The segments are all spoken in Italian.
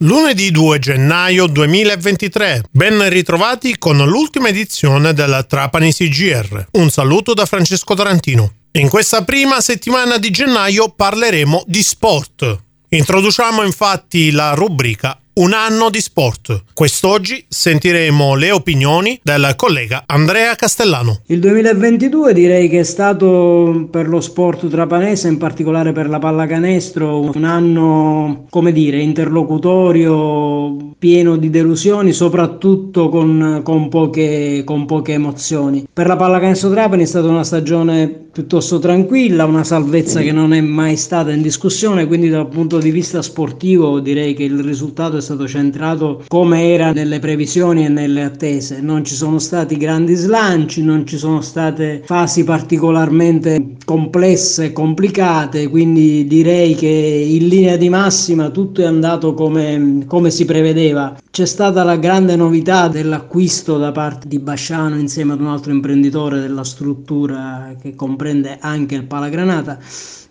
Lunedì 2 gennaio 2023, ben ritrovati con l'ultima edizione della Trapani CGR. Un saluto da Francesco Tarantino. In questa prima settimana di gennaio parleremo di sport. Introduciamo infatti la rubrica un anno di sport. Quest'oggi sentiremo le opinioni del collega Andrea Castellano. Il 2022 direi che è stato per lo sport trapanese, in particolare per la pallacanestro, un anno, come dire, interlocutorio, pieno di delusioni, soprattutto con, con, poche, con poche emozioni. Per la pallacanestro Trapani è stata una stagione piuttosto tranquilla, una salvezza che non è mai stata in discussione, quindi dal punto di vista sportivo direi che il risultato è stato centrato come era nelle previsioni e nelle attese. Non ci sono stati grandi slanci, non ci sono state fasi particolarmente complesse e complicate, quindi direi che in linea di massima tutto è andato come, come si prevedeva. C'è stata la grande novità dell'acquisto da parte di Basciano insieme ad un altro imprenditore della struttura che comprende comprende anche il Palagranata,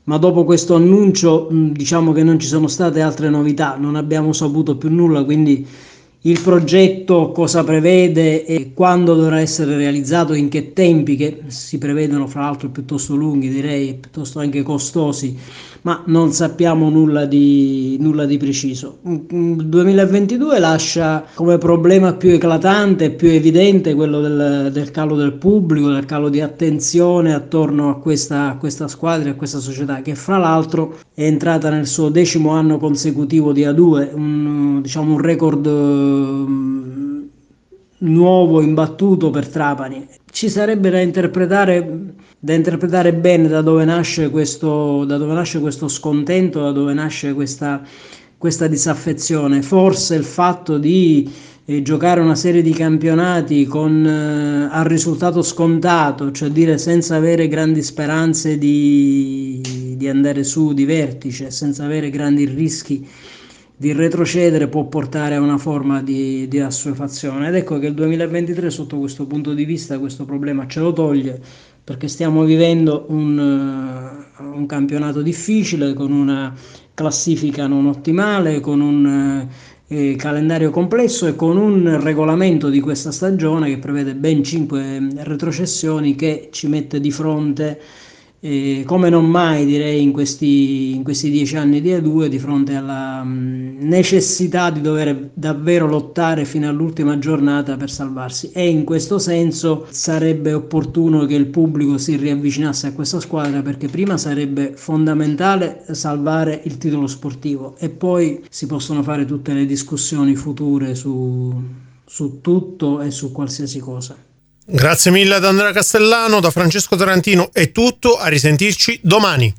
ma dopo questo annuncio diciamo che non ci sono state altre novità, non abbiamo saputo più nulla, quindi il progetto cosa prevede e quando dovrà essere realizzato, in che tempi, che si prevedono fra l'altro piuttosto lunghi, direi piuttosto anche costosi, ma non sappiamo nulla di, nulla di preciso. Il 2022 lascia come problema più eclatante più evidente quello del, del, calo del pubblico, del calo di attenzione attorno a questa, a questa squadra a questa società, che fra l'altro è entrata nel suo decimo anno consecutivo di A2, un, diciamo un record nuovo imbattuto per Trapani. Ci sarebbe da interpretare, da interpretare bene da dove, nasce questo, da dove nasce questo scontento, da dove nasce questa, questa disaffezione. Forse il fatto di eh, giocare una serie di campionati con, eh, al risultato scontato, cioè dire senza avere grandi speranze di, di andare su di vertice, senza avere grandi rischi di retrocedere può portare a una forma di, di assuefazione. Ed ecco che il 2023 sotto questo punto di vista questo problema ce lo toglie perché stiamo vivendo un, uh, un campionato difficile con una classifica non ottimale, con un uh, calendario complesso e con un regolamento di questa stagione che prevede ben 5 retrocessioni che ci mette di fronte e come non mai direi in questi, in questi dieci anni di A2 di fronte alla mh, necessità di dover davvero lottare fino all'ultima giornata per salvarsi e in questo senso sarebbe opportuno che il pubblico si riavvicinasse a questa squadra perché prima sarebbe fondamentale salvare il titolo sportivo e poi si possono fare tutte le discussioni future su, su tutto e su qualsiasi cosa. Grazie mille ad Andrea Castellano, da Francesco Tarantino è tutto, a risentirci domani.